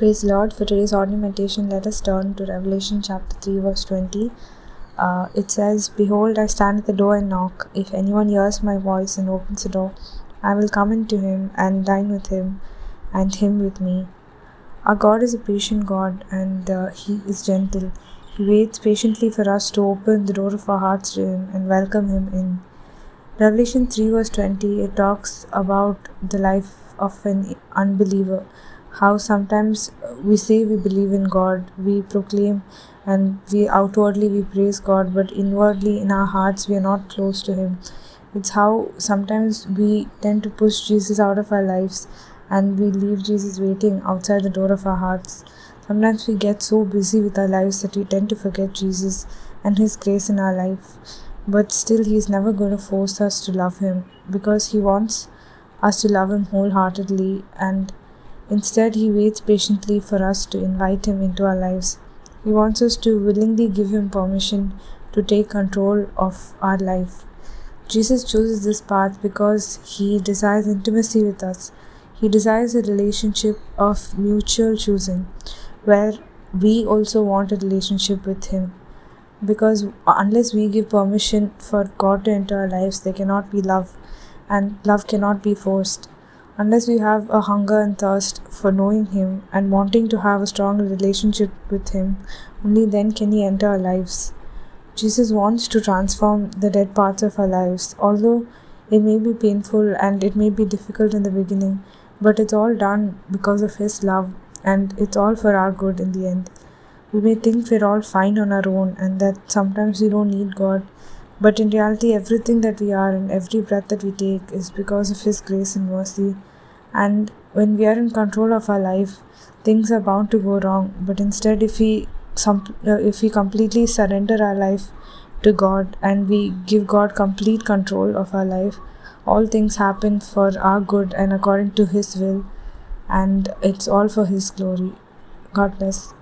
Praise Lord. For today's audio meditation, let us turn to Revelation chapter 3, verse 20. Uh, it says, Behold, I stand at the door and knock. If anyone hears my voice and opens the door, I will come into him and dine with him, and him with me. Our God is a patient God, and uh, He is gentle. He waits patiently for us to open the door of our hearts to Him and welcome Him in. Revelation 3, verse 20, it talks about the life of an unbeliever how sometimes we say we believe in God, we proclaim and we outwardly we praise God, but inwardly in our hearts we are not close to Him. It's how sometimes we tend to push Jesus out of our lives and we leave Jesus waiting outside the door of our hearts. Sometimes we get so busy with our lives that we tend to forget Jesus and His grace in our life. But still, He is never going to force us to love Him because He wants us to love Him wholeheartedly and Instead, He waits patiently for us to invite Him into our lives. He wants us to willingly give Him permission to take control of our life. Jesus chooses this path because He desires intimacy with us. He desires a relationship of mutual choosing, where we also want a relationship with Him. Because unless we give permission for God to enter our lives, there cannot be love, and love cannot be forced. Unless we have a hunger and thirst for knowing Him and wanting to have a strong relationship with Him, only then can He enter our lives. Jesus wants to transform the dead parts of our lives, although it may be painful and it may be difficult in the beginning, but it's all done because of His love and it's all for our good in the end. We may think we're all fine on our own and that sometimes we don't need God, but in reality, everything that we are and every breath that we take is because of His grace and mercy and when we are in control of our life things are bound to go wrong. But instead if we some uh, if we completely surrender our life to god and we give god complete control of our life all things happen for our good and according to his will and it's all for his glory. God bless